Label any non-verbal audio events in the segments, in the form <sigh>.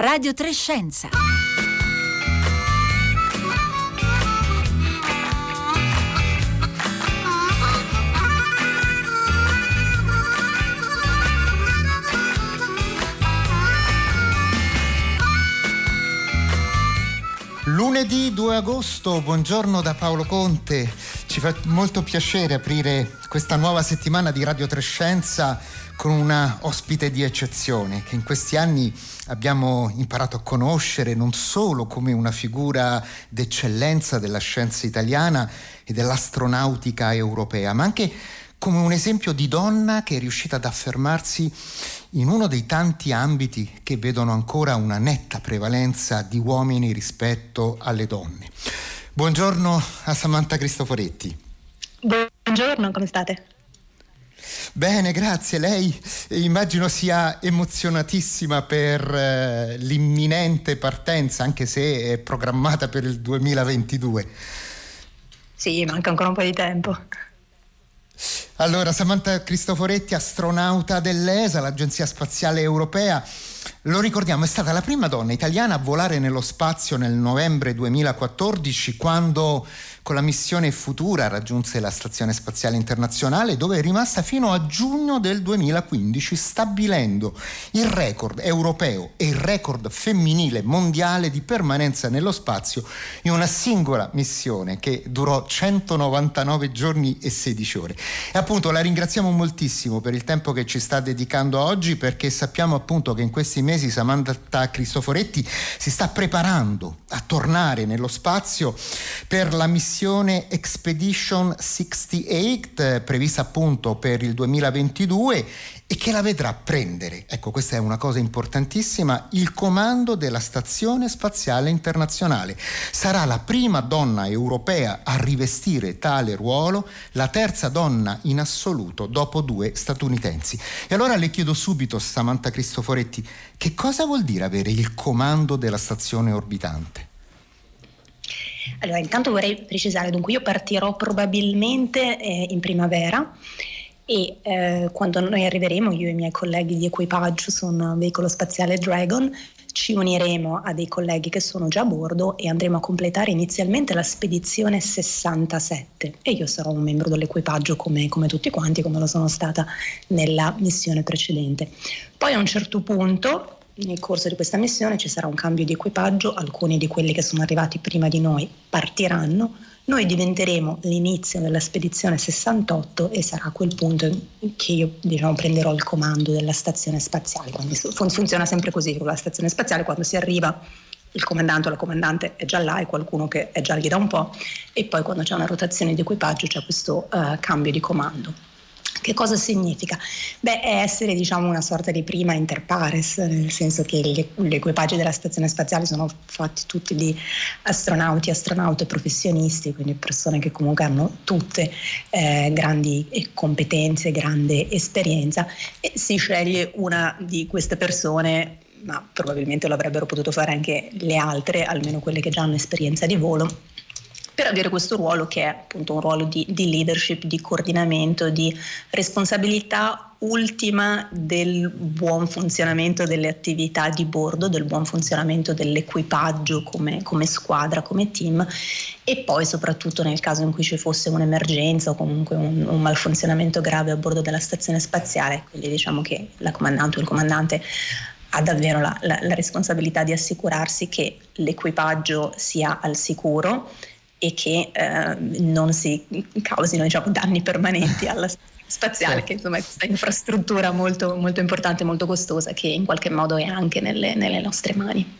Radio Trescenza. Lunedì 2 agosto, buongiorno da Paolo Conte. Ci fa molto piacere aprire questa nuova settimana di Radio Trescenza con una ospite di eccezione che in questi anni abbiamo imparato a conoscere non solo come una figura d'eccellenza della scienza italiana e dell'astronautica europea, ma anche come un esempio di donna che è riuscita ad affermarsi in uno dei tanti ambiti che vedono ancora una netta prevalenza di uomini rispetto alle donne. Buongiorno a Samantha Cristoforetti. Buongiorno, come state? Bene, grazie. Lei immagino sia emozionatissima per eh, l'imminente partenza, anche se è programmata per il 2022. Sì, manca ancora un po' di tempo. Allora, Samantha Cristoforetti, astronauta dell'ESA, l'Agenzia Spaziale Europea, lo ricordiamo, è stata la prima donna italiana a volare nello spazio nel novembre 2014 quando con la missione Futura raggiunse la Stazione Spaziale Internazionale dove è rimasta fino a giugno del 2015 stabilendo il record europeo e il record femminile mondiale di permanenza nello spazio in una singola missione che durò 199 giorni e 16 ore. E appunto la ringraziamo moltissimo per il tempo che ci sta dedicando oggi perché sappiamo appunto che in questi mesi Samantha Cristoforetti si sta preparando a tornare nello spazio per la missione missione Expedition 68 eh, prevista appunto per il 2022 e che la vedrà prendere, ecco questa è una cosa importantissima, il comando della Stazione Spaziale Internazionale. Sarà la prima donna europea a rivestire tale ruolo, la terza donna in assoluto dopo due statunitensi. E allora le chiedo subito, Samantha Cristoforetti, che cosa vuol dire avere il comando della stazione orbitante? Allora, intanto vorrei precisare, dunque io partirò probabilmente eh, in primavera e eh, quando noi arriveremo, io e i miei colleghi di equipaggio su un veicolo spaziale Dragon, ci uniremo a dei colleghi che sono già a bordo e andremo a completare inizialmente la spedizione 67 e io sarò un membro dell'equipaggio come, come tutti quanti, come lo sono stata nella missione precedente. Poi a un certo punto nel corso di questa missione ci sarà un cambio di equipaggio, alcuni di quelli che sono arrivati prima di noi partiranno, noi diventeremo l'inizio della spedizione 68 e sarà a quel punto che io diciamo, prenderò il comando della stazione spaziale. Quindi funziona sempre così con la stazione spaziale, quando si arriva il comandante o la comandante è già là e qualcuno che è già lì da un po' e poi quando c'è una rotazione di equipaggio c'è questo uh, cambio di comando. Che cosa significa? Beh, è essere diciamo una sorta di prima inter pares, nel senso che gli, equipaggi della stazione spaziale sono fatti tutti di astronauti, astronaute professionisti, quindi persone che comunque hanno tutte eh, grandi competenze, grande esperienza e si sceglie una di queste persone ma probabilmente lo avrebbero potuto fare anche le altre, almeno quelle che già hanno esperienza di volo, per avere questo ruolo che è appunto un ruolo di, di leadership, di coordinamento, di responsabilità ultima del buon funzionamento delle attività di bordo, del buon funzionamento dell'equipaggio come, come, squadra, come team. E poi soprattutto nel caso in cui ci fosse un'emergenza o comunque un, un malfunzionamento grave a bordo della stazione spaziale, quindi diciamo che la comandante o il comandante ha davvero la, la, la responsabilità di assicurarsi che l'equipaggio sia al sicuro e che eh, non si causino diciamo, danni permanenti alla spaziale, sì. che insomma è questa infrastruttura molto, molto importante, molto costosa, che in qualche modo è anche nelle, nelle nostre mani.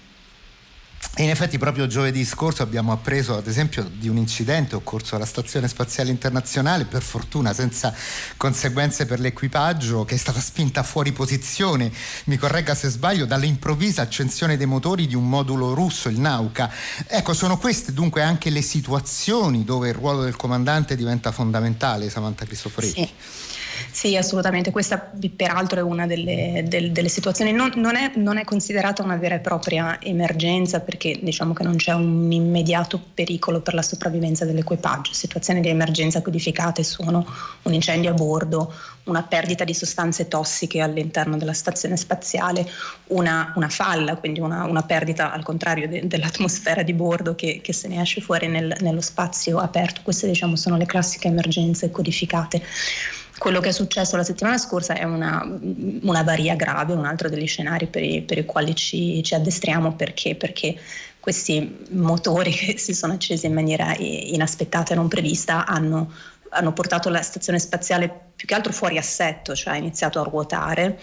E in effetti proprio giovedì scorso abbiamo appreso ad esempio di un incidente occorso alla Stazione Spaziale Internazionale, per fortuna senza conseguenze per l'equipaggio, che è stata spinta fuori posizione, mi corregga se sbaglio, dall'improvvisa accensione dei motori di un modulo russo, il Nauka. Ecco, sono queste dunque anche le situazioni dove il ruolo del comandante diventa fondamentale, Samantha Cristoforetti. Sì. Sì, assolutamente. Questa peraltro è una delle, del, delle situazioni, non, non, è, non, è, considerata una vera e propria emergenza perché diciamo che non c'è un immediato pericolo per la sopravvivenza dell'equipaggio. Situazioni di emergenza codificate sono un incendio a bordo, una perdita di sostanze tossiche all'interno della stazione spaziale, una, una falla, quindi una, una, perdita al contrario de, dell'atmosfera di bordo che, che, se ne esce fuori nel, nello spazio aperto. Queste diciamo sono le classiche emergenze codificate. Quello che è successo la settimana scorsa è una, una varia grave, un altro degli scenari per i, per i quali ci, ci addestriamo. Perché, perché questi motori <laughs> che si sono accesi in maniera inaspettata e non prevista hanno, hanno portato la stazione spaziale più che altro fuori assetto, cioè ha iniziato a ruotare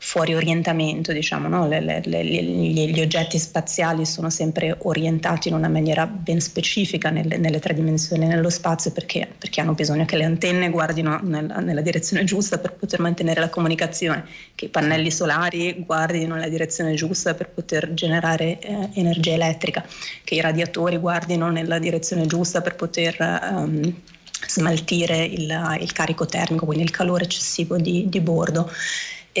fuori orientamento, diciamo, no? le, le, le, gli, oggetti spaziali sono sempre orientati in una maniera ben specifica nelle, nelle tre dimensioni nello spazio perché, perché, hanno bisogno che le antenne guardino nella, nella, direzione giusta per poter mantenere la comunicazione, che i pannelli solari guardino nella direzione giusta per poter generare eh, energia elettrica, che i radiatori guardino nella direzione giusta per poter... Um, smaltire il, il, carico termico, quindi il calore eccessivo di, di bordo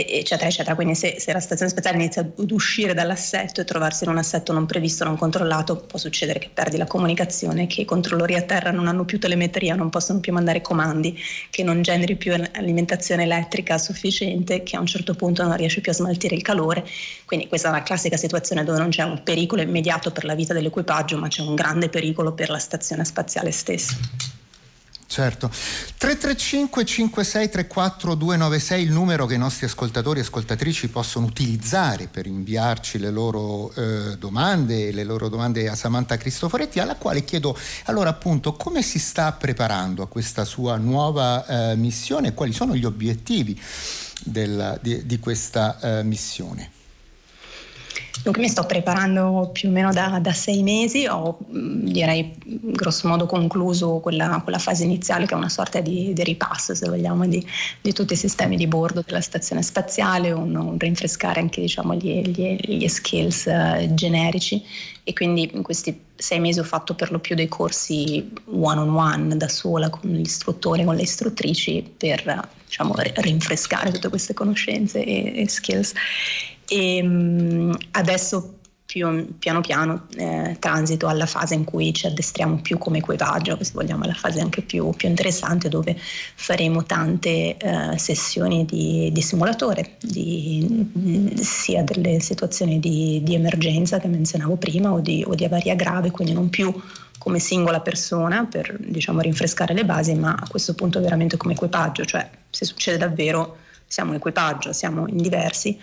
eccetera, eccetera. Quindi se, se, la stazione spaziale inizia ad uscire dall'assetto e trovarsi in un assetto non previsto, non controllato, può succedere che perdi la comunicazione, che i controllori a terra non hanno più telemetria, non possono più mandare comandi, che non generi più alimentazione elettrica sufficiente, che a un certo punto non riesce più a smaltire il calore. Quindi questa è una classica situazione dove non c'è un pericolo immediato per la vita dell'equipaggio, ma c'è un grande pericolo per la stazione spaziale stessa. Certo. 335 5634 296 il numero che i nostri ascoltatori e ascoltatrici possono utilizzare per inviarci le loro eh, domande, le loro domande a Samantha Cristoforetti, alla quale chiedo allora appunto come si sta preparando a questa sua nuova eh, missione e quali sono gli obiettivi del, di, di, questa eh, missione. Dunque mi sto preparando più o meno da, da sei mesi, ho mm, direi grosso modo concluso quella, quella, fase iniziale che è una sorta di, di ripasso, se vogliamo, di, di, tutti i sistemi di bordo della stazione spaziale, un, un rinfrescare anche diciamo, gli, gli, gli, skills uh, generici. E quindi in questi sei mesi ho fatto per lo più dei corsi one on one da sola con l'istruttore, con le istruttrici per diciamo, rinfrescare tutte queste conoscenze e, e skills e ehm, adesso più, piano piano eh, transito alla fase in cui ci addestriamo più come equipaggio, se vogliamo la fase anche più, più interessante dove faremo tante eh, sessioni di, di simulatore, di, sia delle situazioni di, di, emergenza che menzionavo prima o di, o di avaria grave, quindi non più come singola persona per diciamo, rinfrescare le basi, ma a questo punto veramente come equipaggio, cioè se succede davvero siamo un equipaggio, siamo in diversi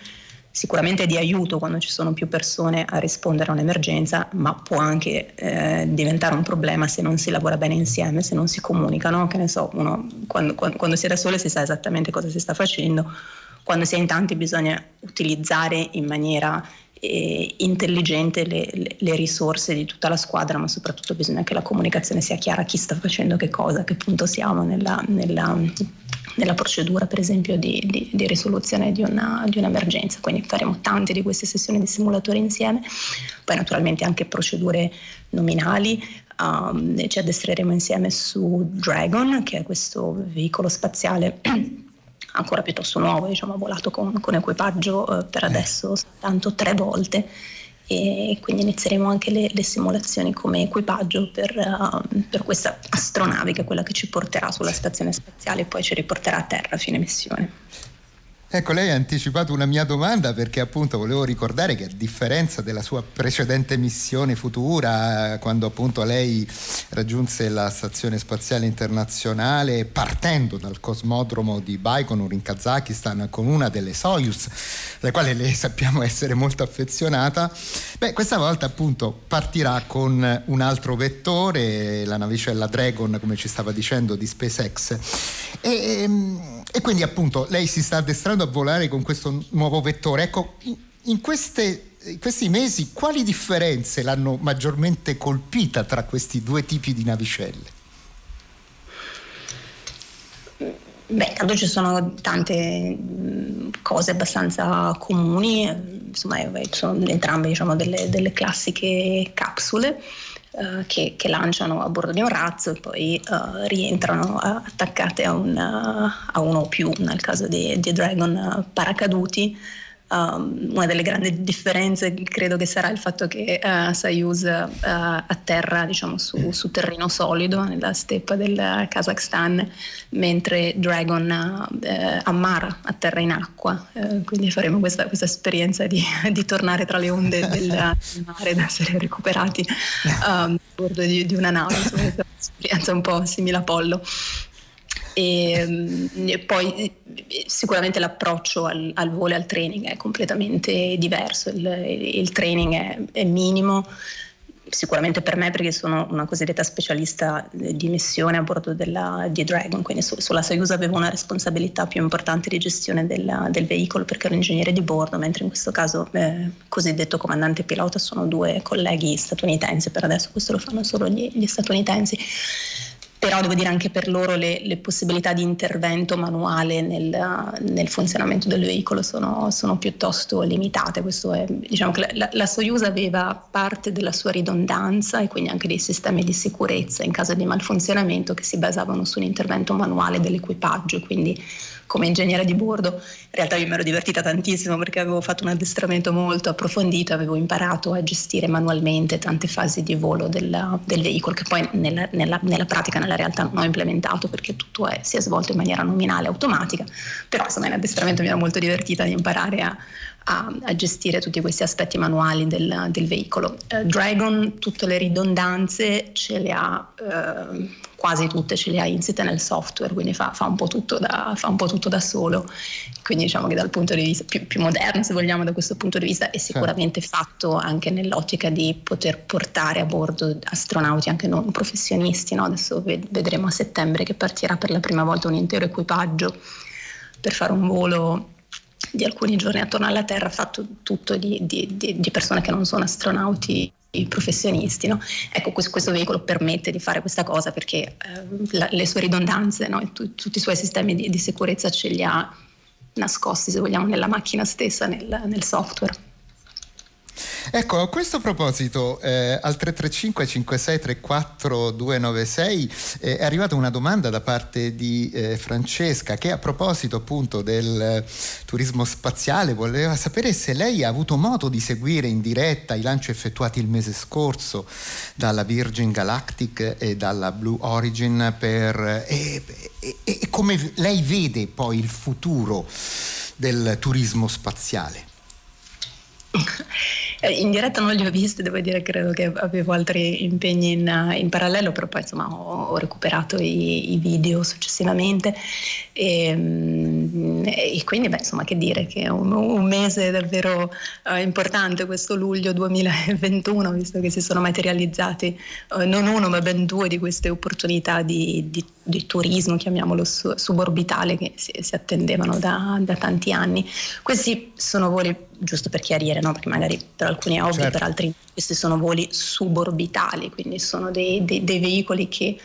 sicuramente di aiuto quando ci sono più persone a rispondere a un'emergenza, ma può anche eh, diventare un problema se non si lavora bene insieme, se non si comunicano, che ne so, uno quando, quando, quando si è da sole si sa esattamente cosa si sta facendo, quando si è in tanti bisogna utilizzare in maniera eh, intelligente le, le, le, risorse di tutta la squadra, ma soprattutto bisogna che la comunicazione sia chiara chi sta facendo che cosa, a che punto siamo nella, nella nella procedura per esempio di, di, di risoluzione di, una, di, un'emergenza. Quindi faremo tante di queste sessioni di simulatore insieme, poi naturalmente anche procedure nominali. Um, ci addestreremo insieme su Dragon, che è questo veicolo spaziale <clears throat> ancora piuttosto nuovo, diciamo, ha volato con, con equipaggio eh, per adesso soltanto tre volte e quindi inizieremo anche le, le simulazioni come equipaggio per, uh, per, questa astronave che è quella che ci porterà sulla stazione spaziale e poi ci riporterà a terra a fine missione. Ecco, lei ha anticipato una mia domanda perché appunto volevo ricordare che a differenza della sua precedente missione futura, quando appunto lei raggiunse la Stazione Spaziale Internazionale partendo dal cosmodromo di Baikonur in Kazakistan con una delle Soyuz, alle quali lei <laughs> sappiamo essere molto affezionata, beh, questa volta appunto partirà con un altro vettore, la navicella Dragon, come ci stava dicendo, di SpaceX. E, ehm, e quindi appunto lei si sta addestrando a volare con questo nuovo vettore. Ecco, in, in, queste, in questi mesi quali differenze l'hanno maggiormente colpita tra questi due tipi di navicelle? Beh, intanto ci sono tante cose abbastanza comuni, insomma sono entrambe diciamo, delle, delle classiche capsule uh, che, che, lanciano a bordo di un razzo e poi uh, rientrano attaccate a, un, a, uno o più, nel caso di, di Dragon, paracaduti Um, una delle grandi differenze credo che sarà il fatto che uh, Soyuz uh, atterra diciamo, su, su, terreno solido nella steppa del Kazakhstan, mentre Dragon uh, ammara, atterra in acqua. Uh, quindi faremo questa, questa esperienza di, <laughs> di, tornare tra le onde del, <laughs> mare ed essere recuperati um, a bordo di, di, una nave. Insomma, un'esperienza un po' simile a Apollo. E, mm, e poi sicuramente l'approccio al, al, volo e al training è completamente diverso, il, il training è, è, minimo, sicuramente per me perché sono una cosiddetta specialista di missione a bordo della, di Dragon, quindi su, sulla Soyuz avevo una responsabilità più importante di gestione della, del veicolo perché ero ingegnere di bordo, mentre in questo caso eh, cosiddetto comandante pilota sono due colleghi statunitensi, per adesso questo lo fanno solo gli, gli statunitensi però devo dire anche per loro le, le possibilità di intervento manuale nel, nel funzionamento del veicolo sono, sono, piuttosto limitate. È, diciamo la, la, Soyuz aveva parte della sua ridondanza e quindi anche dei sistemi di sicurezza in caso di malfunzionamento che si basavano su un intervento manuale dell'equipaggio, quindi come ingegnere di bordo. In realtà io mi ero divertita tantissimo perché avevo fatto un addestramento molto approfondito, avevo imparato a gestire manualmente tante fasi di volo del, del veicolo che poi nella, nella, nella, pratica, nella realtà non ho implementato perché tutto è, si è svolto in maniera nominale, automatica, però insomma in addestramento mi ero molto divertita di imparare a, a, a, gestire tutti questi aspetti manuali del, del veicolo. Uh, Dragon tutte le ridondanze ce le ha, uh, quasi tutte ce le ha insite nel software, quindi fa, fa, un da, fa, un po' tutto da, solo. Quindi diciamo che dal punto di vista più, più moderno, se vogliamo, da questo punto di vista, è sicuramente certo. fatto anche nell'ottica di poter portare a bordo astronauti anche non professionisti. No? Adesso vedremo a settembre che partirà per la prima volta un intero equipaggio per fare un volo di alcuni giorni attorno alla Terra fatto tutto di, di, di, persone che non sono astronauti professionisti. No? Ecco, questo, questo, veicolo permette di fare questa cosa perché eh, la, le sue ridondanze, no? tu, tutti i suoi sistemi di, di, sicurezza ce li ha nascosti, se vogliamo, nella macchina stessa, nel, nel software. Ecco, a questo proposito, eh, al 335 5634 296 eh, è arrivata una domanda da parte di eh, Francesca che a proposito appunto del eh, turismo spaziale voleva sapere se lei ha avuto modo di seguire in diretta i lanci effettuati il mese scorso dalla Virgin Galactic e dalla Blue Origin per, e, e, e come lei vede poi il futuro del turismo spaziale. <laughs> Eh, in diretta non li ho visti, devo dire, credo che avevo altri impegni in, in parallelo, però poi insomma ho, ho recuperato i, i, video successivamente e, mm, e, quindi beh, insomma che dire che è un, un mese davvero uh, importante questo luglio 2021, visto che si sono materializzati uh, non uno ma ben due di queste opportunità di, di, di turismo, chiamiamolo su, suborbitale, che si, si attendevano da, da tanti anni. Questi sono voli giusto per chiarire, no? perché magari per alcuni è ovvio, certo. per altri questi sono voli suborbitali, quindi sono dei, dei, dei veicoli che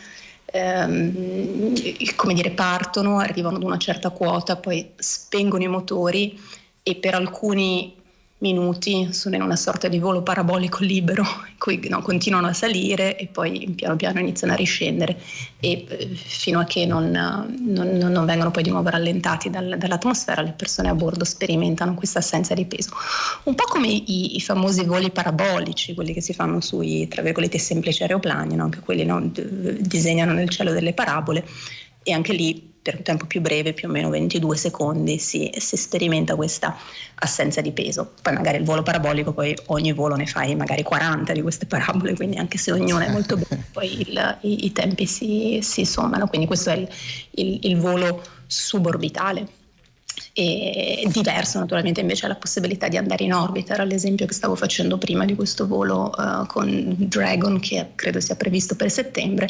ehm, come dire, partono, arrivano ad una certa quota, poi spengono i motori e per alcuni minuti sono in una sorta di volo parabolico libero in cui no, continuano a salire e poi piano piano iniziano a riscendere e eh, fino a che non, non, non, vengono poi di nuovo rallentati dal, dall'atmosfera le persone a bordo sperimentano questa assenza di peso. Un po' come i, i famosi voli parabolici, quelli che si fanno sui tra virgolette semplici aeroplani, no? anche quelli no, disegnano nel cielo delle parabole e anche lì per un tempo più breve, più o meno 22 secondi, si, si, sperimenta questa assenza di peso. Poi magari il volo parabolico, poi ogni volo ne fai magari 40 di queste parabole, quindi anche se ognuna è molto breve, <laughs> poi il, i, i, tempi si, si, sommano, quindi questo è il, il, il volo suborbitale. E diverso naturalmente invece è la possibilità di andare in orbita, era l'esempio che stavo facendo prima di questo volo uh, con Dragon che credo sia previsto per settembre.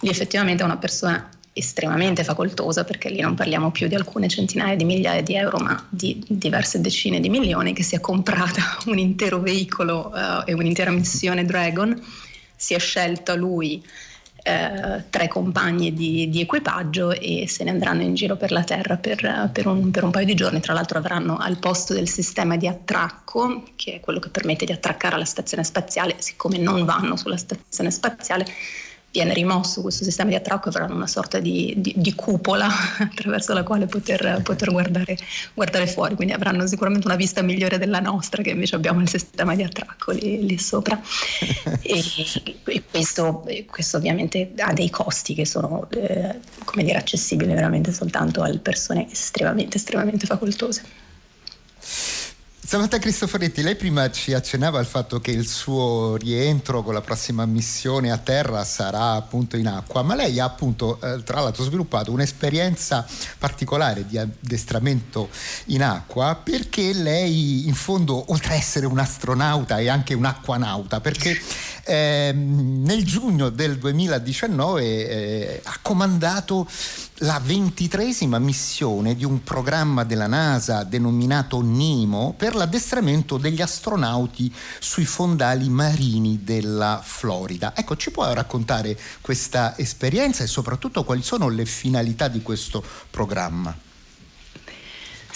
Lì effettivamente una persona estremamente facoltosa perché lì non parliamo più di alcune centinaia di migliaia di euro ma di diverse decine di milioni che si è comprata <laughs> un intero veicolo uh, e un'intera missione Dragon si è scelto lui eh, tre compagni di, di, equipaggio e se ne andranno in giro per la Terra per, per, un, per, un, paio di giorni. Tra l'altro avranno al posto del sistema di attracco, che è quello che permette di attraccare alla stazione spaziale, siccome non vanno sulla stazione spaziale, viene rimosso questo sistema di attracco avranno una sorta di, di, di cupola <laughs> attraverso la quale poter, poter guardare, guardare, fuori, quindi avranno sicuramente una vista migliore della nostra che invece abbiamo il sistema di attracco lì, lì sopra. <laughs> e, e questo, questo, ovviamente ha dei costi che sono eh, come dire, accessibili veramente soltanto alle persone estremamente, estremamente facoltose. Samantha Cristoforetti, lei prima ci accennava al fatto che il suo rientro con la prossima missione a terra sarà appunto in acqua, ma lei ha appunto eh, tra l'altro sviluppato un'esperienza particolare di addestramento in acqua perché lei in fondo oltre a essere un astronauta è anche un acquanauta perché eh, nel giugno del 2019 eh, ha comandato la ventitresima missione di un programma della NASA denominato NIMO per l'addestramento degli astronauti sui fondali marini della Florida. Ecco, ci può raccontare questa esperienza e soprattutto quali sono le finalità di questo programma?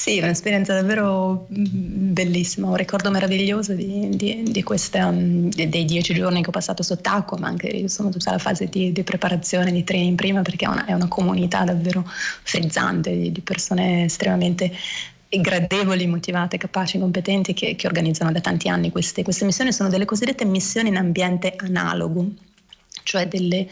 Sì, un'esperienza davvero mm, bellissima, un ricordo meraviglioso di, di, di questa, mm, dei dieci giorni che ho passato sott'acqua, ma anche insomma, tutta la fase di, di preparazione, di training prima, perché è una, è una comunità davvero frizzante di, persone estremamente gradevoli, motivate, capaci, competenti che, che organizzano da tanti anni queste, queste, missioni. Sono delle cosiddette missioni in ambiente analogo, cioè delle,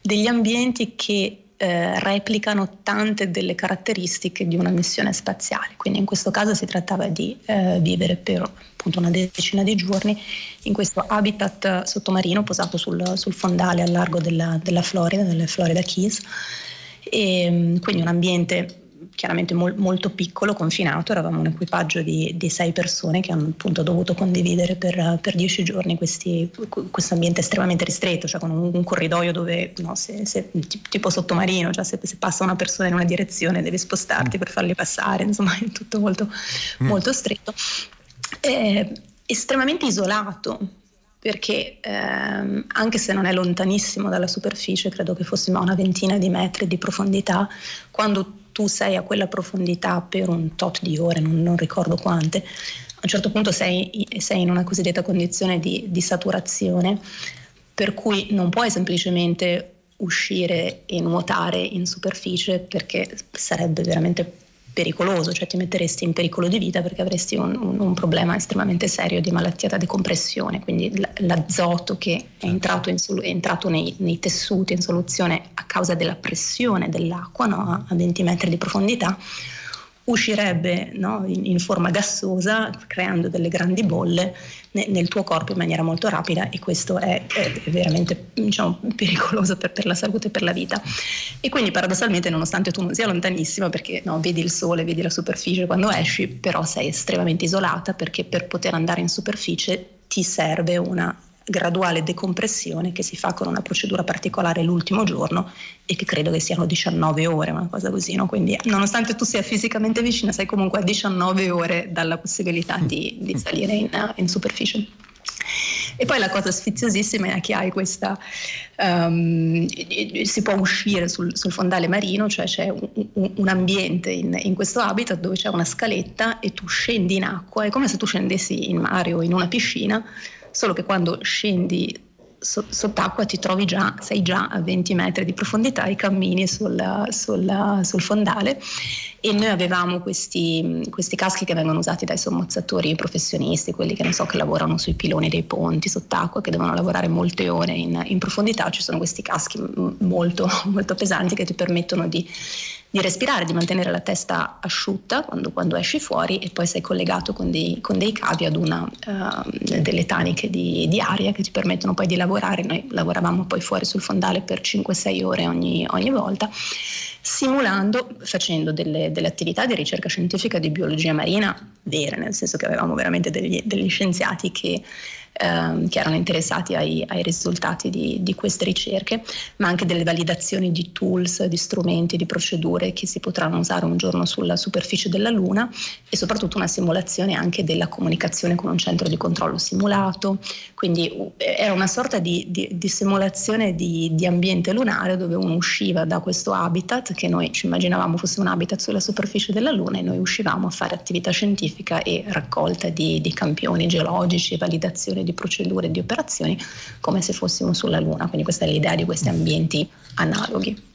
degli ambienti che eh, replicano tante delle caratteristiche di una missione spaziale. Quindi in questo caso si trattava di eh, vivere per appunto una decina di giorni in questo habitat sottomarino posato sul, sul fondale al largo della, della Florida, delle Florida Keys. E, quindi un ambiente chiaramente mol, molto piccolo, confinato, eravamo un equipaggio di, di, sei persone che hanno appunto dovuto condividere per, per dieci giorni questo ambiente estremamente ristretto, cioè con un, un corridoio dove, no, se, se, tipo sottomarino, cioè se, se, passa una persona in una direzione devi spostarti mm. per farli passare, insomma è tutto molto, mm. molto stretto. È estremamente isolato, perché ehm, anche se non è lontanissimo dalla superficie, credo che fossimo a una ventina di metri di profondità, quando tu sei a quella profondità per un tot di ore, non, non ricordo quante, a un certo punto sei, sei in una cosiddetta condizione di, di saturazione, per cui non puoi semplicemente uscire e nuotare in superficie perché sarebbe veramente pericoloso, cioè ti metteresti in pericolo di vita perché avresti un, un, un problema estremamente serio di malattia da decompressione, quindi l'azoto che è certo. entrato, in, è entrato nei, nei, tessuti in soluzione a causa della pressione dell'acqua no, a 20 metri di profondità uscirebbe no, in, in, forma gassosa creando delle grandi bolle ne, nel tuo corpo in maniera molto rapida e questo è, è veramente diciamo, pericoloso per, per, la salute e per la vita. E quindi paradossalmente nonostante tu non sia lontanissima perché no, vedi il sole, vedi la superficie quando esci, però sei estremamente isolata perché per poter andare in superficie ti serve una graduale decompressione che si fa con una procedura particolare l'ultimo giorno e che credo che siano 19 ore, una cosa così, no? quindi nonostante tu sia fisicamente vicina sei comunque a 19 ore dalla possibilità di, di salire in, in superficie. E poi la cosa sfiziosissima è che hai questa, um, si può uscire sul, sul, fondale marino, cioè c'è un, un, un ambiente in, in, questo habitat dove c'è una scaletta e tu scendi in acqua, è come se tu scendessi in mare o in una piscina, solo che quando scendi sott'acqua ti trovi già, sei già a 20 metri di profondità e cammini sul, sul, sul fondale. E noi avevamo questi, questi, caschi che vengono usati dai sommozzatori professionisti, quelli che, so, che lavorano sui piloni dei ponti sott'acqua, che devono lavorare molte ore in, in profondità, ci sono questi caschi molto, <laughs> molto pesanti che ti permettono di di respirare, di mantenere la testa asciutta quando, quando esci fuori e poi sei collegato con dei, con dei cavi ad una uh, delle taniche di, di, aria che ti permettono poi di lavorare. Noi lavoravamo poi fuori sul fondale per 5-6 ore ogni, ogni volta simulando, facendo delle, delle, attività di ricerca scientifica di biologia marina vere, nel senso che avevamo veramente degli, degli scienziati che ehm, che erano interessati ai, ai risultati di, di, queste ricerche, ma anche delle validazioni di tools, di strumenti, di procedure che si potranno usare un giorno sulla superficie della Luna e soprattutto una simulazione anche della comunicazione con un centro di controllo simulato. Quindi era una sorta di, di, di simulazione di, di ambiente lunare dove uno usciva da questo habitat che noi ci immaginavamo fosse un habitat sulla superficie della Luna e noi uscivamo a fare attività scientifica e raccolta di, di campioni geologici, validazione di procedure e di operazioni come se fossimo sulla Luna. Quindi questa è l'idea di questi ambienti analoghi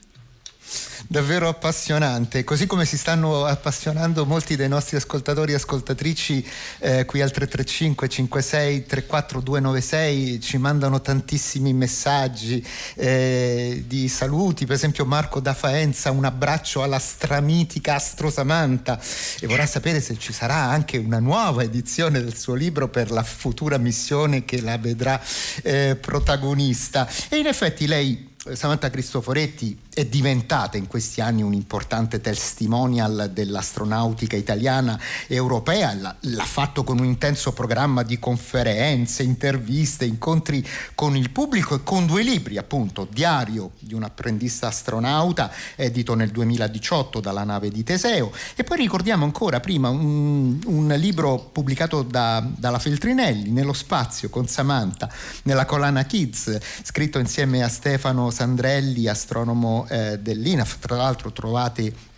davvero appassionante, così come si stanno appassionando molti dei nostri ascoltatori e ascoltatrici eh, qui al 335 56 34 296 ci mandano tantissimi messaggi eh, di saluti, per esempio Marco da Faenza, un abbraccio alla stramitica Astro Samantha. E vorrà sapere se ci sarà anche una nuova edizione del suo libro per la futura missione che la vedrà eh, protagonista. E in effetti lei Samantha Cristoforetti è diventata in questi anni un importante testimonial dell'astronautica italiana e europea, l'ha fatto con un intenso programma di conferenze, interviste, incontri con il pubblico e con due libri, appunto, Diario di un apprendista astronauta, edito nel 2018 dalla nave di Teseo, e poi ricordiamo ancora prima un, un libro pubblicato da, dalla Feltrinelli, Nello spazio con Samantha, nella collana Kids, scritto insieme a Stefano Sandrelli, astronomo eh, dell'INAF. Tra l'altro trovate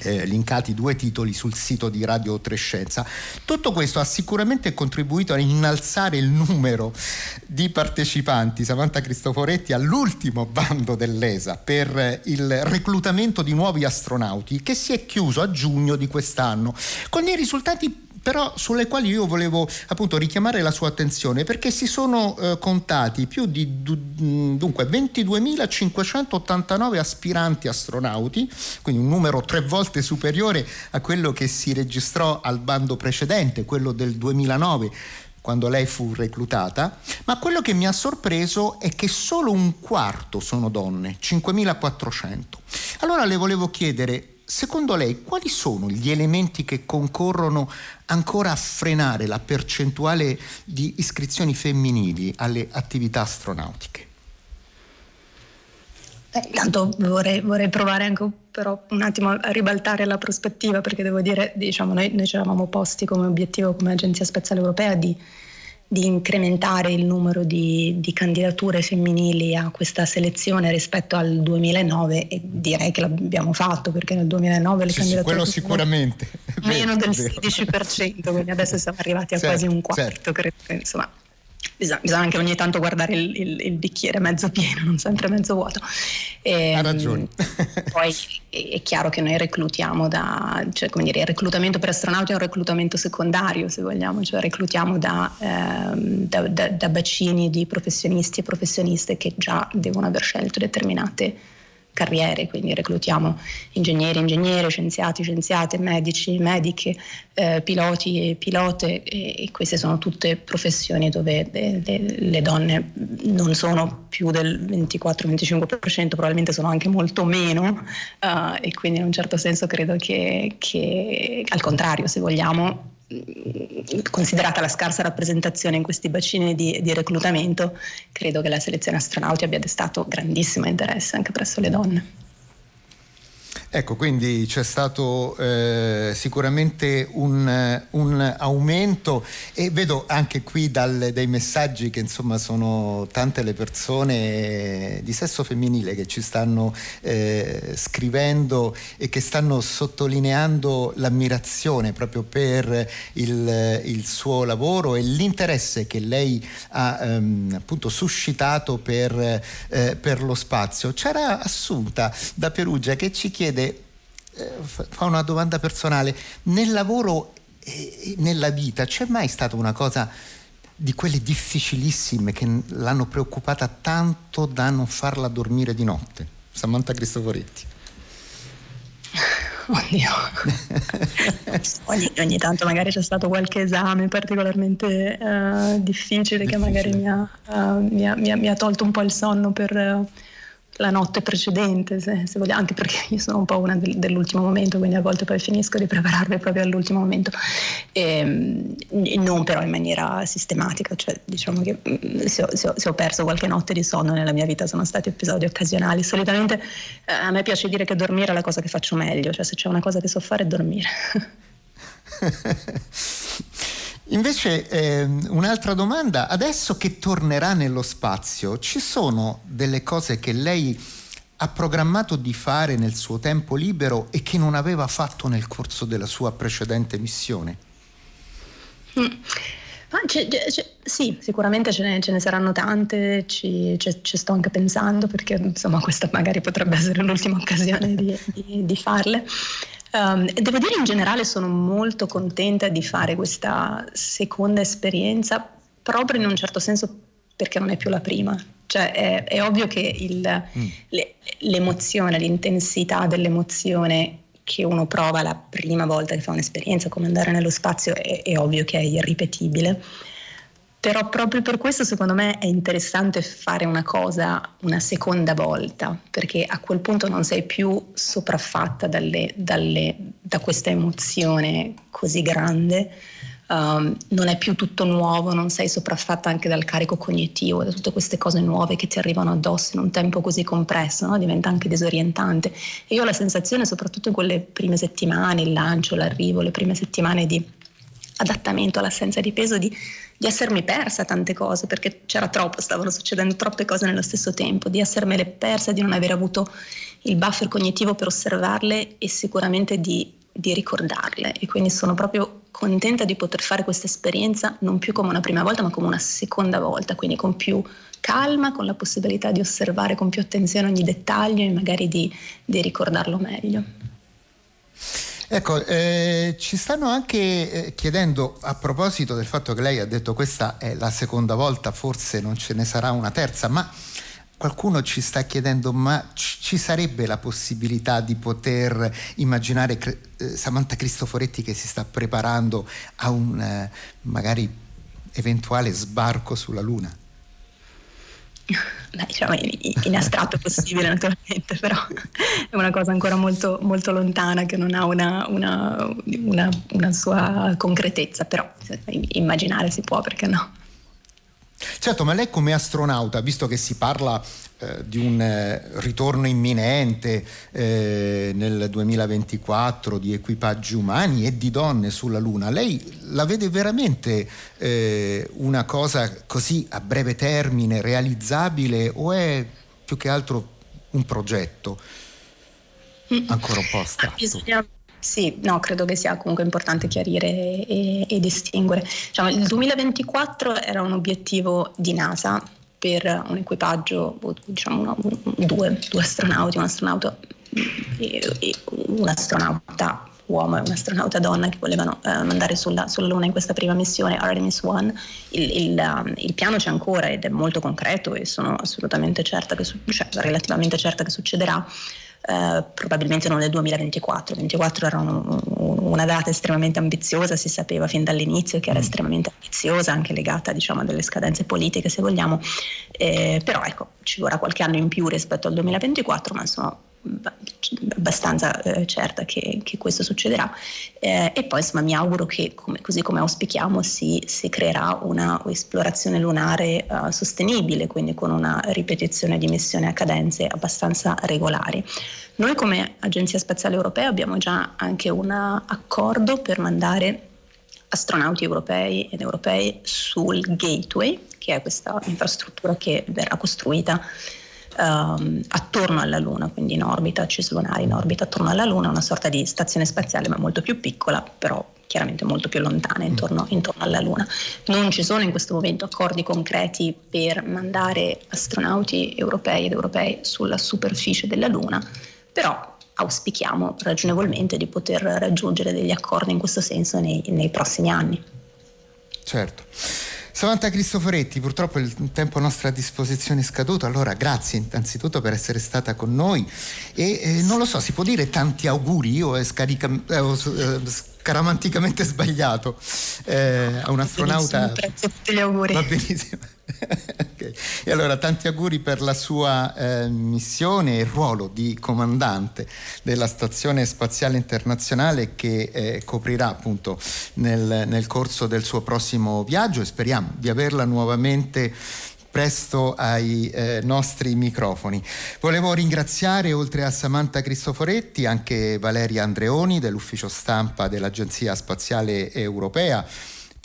eh, linkati due titoli sul sito di Radio Trescenza. Tutto questo ha sicuramente contribuito a innalzare il numero di partecipanti, Samantha Cristoforetti, all'ultimo bando dell'ESA per il reclutamento di nuovi astronauti che si è chiuso a giugno di quest'anno, con dei risultati però sulle quali io volevo appunto richiamare la sua attenzione perché si sono eh, contati più di dunque 22.589 aspiranti astronauti, quindi un numero tre volte superiore a quello che si registrò al bando precedente, quello del 2009 quando lei fu reclutata, ma quello che mi ha sorpreso è che solo un quarto sono donne, 5.400. Allora le volevo chiedere secondo lei quali sono gli elementi che concorrono ancora a frenare la percentuale di iscrizioni femminili alle attività astronautiche? Eh, intanto vorrei, vorrei, provare anche però un attimo a ribaltare la prospettiva perché devo dire, diciamo, noi, noi ci eravamo posti come obiettivo come Agenzia Spaziale Europea di di incrementare il numero di, di, candidature femminili a questa selezione rispetto al 2009 e direi che l'abbiamo fatto perché nel 2009 le sì, candidature sì, quello sicuramente. Meno del 16% quindi adesso siamo arrivati a certo, quasi un quarto certo. credo insomma bisogna, bisogna, anche ogni tanto guardare il, il, il, bicchiere mezzo pieno, non sempre mezzo vuoto. E, ha ehm, ragione. poi <laughs> è, chiaro che noi reclutiamo da, cioè come dire, il reclutamento per astronauti è un reclutamento secondario, se vogliamo, cioè reclutiamo da, ehm, da, da, da bacini di professionisti e professioniste che già devono aver scelto determinate carriere, quindi reclutiamo ingegneri, ingegneri, scienziati, scienziate, medici, mediche, eh, piloti e pilote e, e, queste sono tutte professioni dove le, le, le donne non sono più del 24-25%, probabilmente sono anche molto meno uh, e quindi in un certo senso credo che, che al contrario, se vogliamo, considerata la scarsa rappresentazione in questi bacini di, di, reclutamento, credo che la selezione astronauti abbia destato grandissimo interesse anche presso le donne. Ecco, quindi c'è stato eh, sicuramente un, un, aumento e vedo anche qui dal, dai messaggi che insomma sono tante le persone di sesso femminile che ci stanno eh, scrivendo e che stanno sottolineando l'ammirazione proprio per il, il suo lavoro e l'interesse che lei ha ehm, appunto suscitato per, eh, per lo spazio. C'era Assunta da Perugia che ci chiede fa una domanda personale. Nel lavoro e nella vita c'è mai stata una cosa di quelle difficilissime che l'hanno preoccupata tanto da non farla dormire di notte? Samantha Cristoforetti. <laughs> Oddio. <laughs> ogni, ogni, tanto magari c'è stato qualche esame particolarmente uh, difficile, difficile, che magari mi ha, uh, mi, ha, mi, ha, mi ha, tolto un po' il sonno per, uh, la notte precedente, se, se vogliamo, anche perché io sono un po' una del, dell'ultimo momento, quindi a volte poi finisco di prepararmi proprio all'ultimo momento, e, ehm, non però in maniera sistematica, cioè diciamo che mm, se ho, se, ho, se ho, perso qualche notte di sonno nella mia vita sono stati episodi occasionali. Solitamente eh, a me piace dire che dormire è la cosa che faccio meglio, cioè se c'è una cosa che so fare è dormire. <laughs> Invece eh, un'altra domanda, adesso che tornerà nello spazio, ci sono delle cose che lei ha programmato di fare nel suo tempo libero e che non aveva fatto nel corso della sua precedente missione? Mm. C'è, c'è, sì, sicuramente ce ne, ce ne saranno tante, ci, ci, sto anche pensando perché insomma questa magari potrebbe essere l'ultima occasione di, di, di farle. Um, devo dire in generale sono molto contenta di fare questa seconda esperienza, proprio in un certo senso perché non è più la prima. Cioè è, è ovvio che il, mm. le, l'emozione, l'intensità dell'emozione che uno prova la prima volta che fa un'esperienza, come andare nello spazio, è, è ovvio che è irripetibile però proprio per questo secondo me è interessante fare una cosa una seconda volta, perché a quel punto non sei più sopraffatta dalle, dalle, da questa emozione così grande, um, non è più tutto nuovo, non sei sopraffatta anche dal carico cognitivo, da tutte queste cose nuove che ti arrivano addosso in un tempo così compresso, no? diventa anche disorientante. E io ho la sensazione, soprattutto in quelle prime settimane, il lancio, l'arrivo, le prime settimane di adattamento all'assenza di peso, di di essermi persa tante cose perché c'era troppo, stavano succedendo troppe cose nello stesso tempo, di essermele persa, di non aver avuto il buffer cognitivo per osservarle e sicuramente di, di ricordarle. E quindi sono proprio contenta di poter fare questa esperienza non più come una prima volta ma come una seconda volta, quindi con più calma, con la possibilità di osservare con più attenzione ogni dettaglio e magari di, di ricordarlo meglio. Ecco, eh, ci stanno anche eh, chiedendo a proposito del fatto che lei ha detto questa è la seconda volta, forse non ce ne sarà una terza, ma qualcuno ci sta chiedendo ma ci sarebbe la possibilità di poter immaginare eh, Samantha Cristoforetti che si sta preparando a un eh, magari eventuale sbarco sulla Luna? Beh, diciamo in astratto possibile naturalmente, però è una cosa ancora molto, molto lontana che non ha una, una, una, una sua concretezza, però immaginare si può perché no. Certo, ma lei come astronauta, visto che si parla di un eh, ritorno imminente eh, nel 2024 di equipaggi umani e di donne sulla Luna, lei la vede veramente eh, una cosa così a breve termine, realizzabile o è più che altro un progetto ancora un po' astratto? Sì, no, credo che sia comunque importante chiarire e, e distinguere. Diciamo, il 2024 era un obiettivo di NASA per un equipaggio, diciamo una, due, due, astronauti, un astronauta e, e un astronauta uomo e un'astronauta donna che volevano eh, mandare sulla, sulla, Luna in questa prima missione Artemis 1. Il, il, um, il, piano c'è ancora ed è molto concreto e sono assolutamente certa che, cioè, relativamente certa che succederà. Eh, probabilmente non nel 2024. 2024 era un, una data estremamente ambiziosa, si sapeva fin dall'inizio che era mm. estremamente ambiziosa, anche legata diciamo, a delle scadenze politiche se vogliamo, eh, però ecco, ci vorrà qualche anno in più rispetto al 2024, ma sono abbastanza eh, certa che, che, questo succederà. Eh, e poi insomma mi auguro che come, così come auspichiamo si, si creerà una esplorazione lunare uh, sostenibile quindi con una ripetizione di missioni a cadenze abbastanza regolari. Noi come Agenzia Spaziale Europea abbiamo già anche un accordo per mandare astronauti europei ed europei sul Gateway che è questa infrastruttura che verrà costruita um, attorno alla Luna, quindi in orbita, cislunare in orbita attorno alla Luna, una sorta di stazione spaziale ma molto più piccola, però chiaramente molto più lontana intorno, intorno, alla Luna. Non ci sono in questo momento accordi concreti per mandare astronauti europei ed europei sulla superficie della Luna, però auspichiamo ragionevolmente di poter raggiungere degli accordi in questo senso nei, nei prossimi anni. Certo. Samantha Cristoforetti, purtroppo il tempo a nostra disposizione è scaduto, allora grazie innanzitutto per essere stata con noi e eh, non lo so, si può dire tanti auguri, io ho scarica, eh, scaramanticamente <laughs> sbagliato eh, a un astronauta. Grazie a tutti gli auguri. Va benissimo. <laughs> okay. E allora tanti auguri per la sua eh, missione e ruolo di comandante della Stazione Spaziale Internazionale che eh, coprirà appunto nel, nel corso del suo prossimo viaggio e speriamo di averla nuovamente presto ai eh, nostri microfoni. Volevo ringraziare oltre a Samantha Cristoforetti anche Valeria Andreoni dell'ufficio stampa dell'Agenzia Spaziale Europea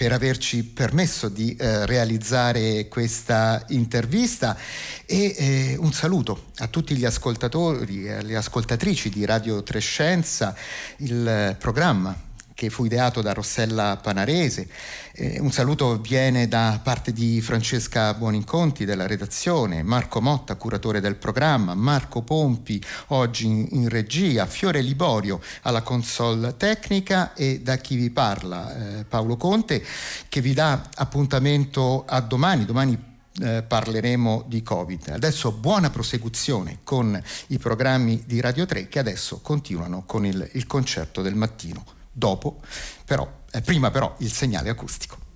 per averci permesso di eh, realizzare questa intervista. E eh, un saluto a tutti gli ascoltatori e alle ascoltatrici di Radio Trescenza, il programma che fu ideato da Rossella Panarese. Eh, un saluto viene da parte di Francesca Buoninconti della redazione, Marco Motta, curatore del programma, Marco Pompi, oggi in, in regia, Fiore Liborio alla console tecnica e da chi vi parla, eh, Paolo Conte, che vi dà appuntamento a domani. Domani eh, parleremo di Covid. Adesso buona prosecuzione con i programmi di Radio 3 che adesso continuano con il, il concerto del mattino. Dopo, però, eh, prima però il segnale acustico.